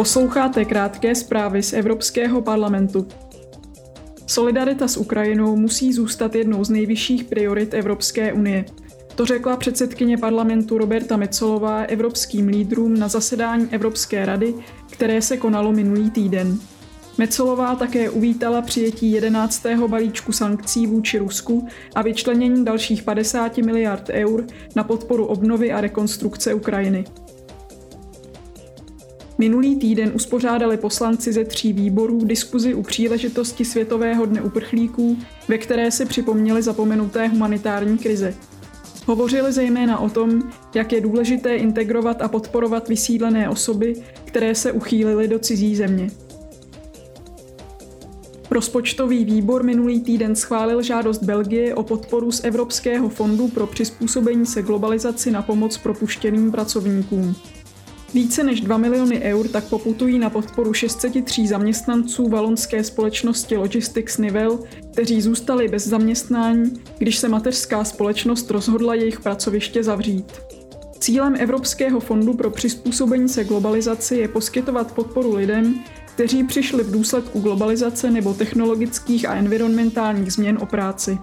Posloucháte krátké zprávy z Evropského parlamentu. Solidarita s Ukrajinou musí zůstat jednou z nejvyšších priorit Evropské unie. To řekla předsedkyně parlamentu Roberta Mecolová evropským lídrům na zasedání Evropské rady, které se konalo minulý týden. Mecolová také uvítala přijetí 11. balíčku sankcí vůči Rusku a vyčlenění dalších 50 miliard eur na podporu obnovy a rekonstrukce Ukrajiny. Minulý týden uspořádali poslanci ze tří výborů diskuzi u příležitosti Světového dne uprchlíků, ve které se připomněly zapomenuté humanitární krize. Hovořili zejména o tom, jak je důležité integrovat a podporovat vysídlené osoby, které se uchýlily do cizí země. Rozpočtový výbor minulý týden schválil žádost Belgie o podporu z Evropského fondu pro přizpůsobení se globalizaci na pomoc propuštěným pracovníkům. Více než 2 miliony eur tak poputují na podporu 603 zaměstnanců valonské společnosti Logistics Nivel, kteří zůstali bez zaměstnání, když se mateřská společnost rozhodla jejich pracoviště zavřít. Cílem Evropského fondu pro přizpůsobení se globalizaci je poskytovat podporu lidem, kteří přišli v důsledku globalizace nebo technologických a environmentálních změn o práci.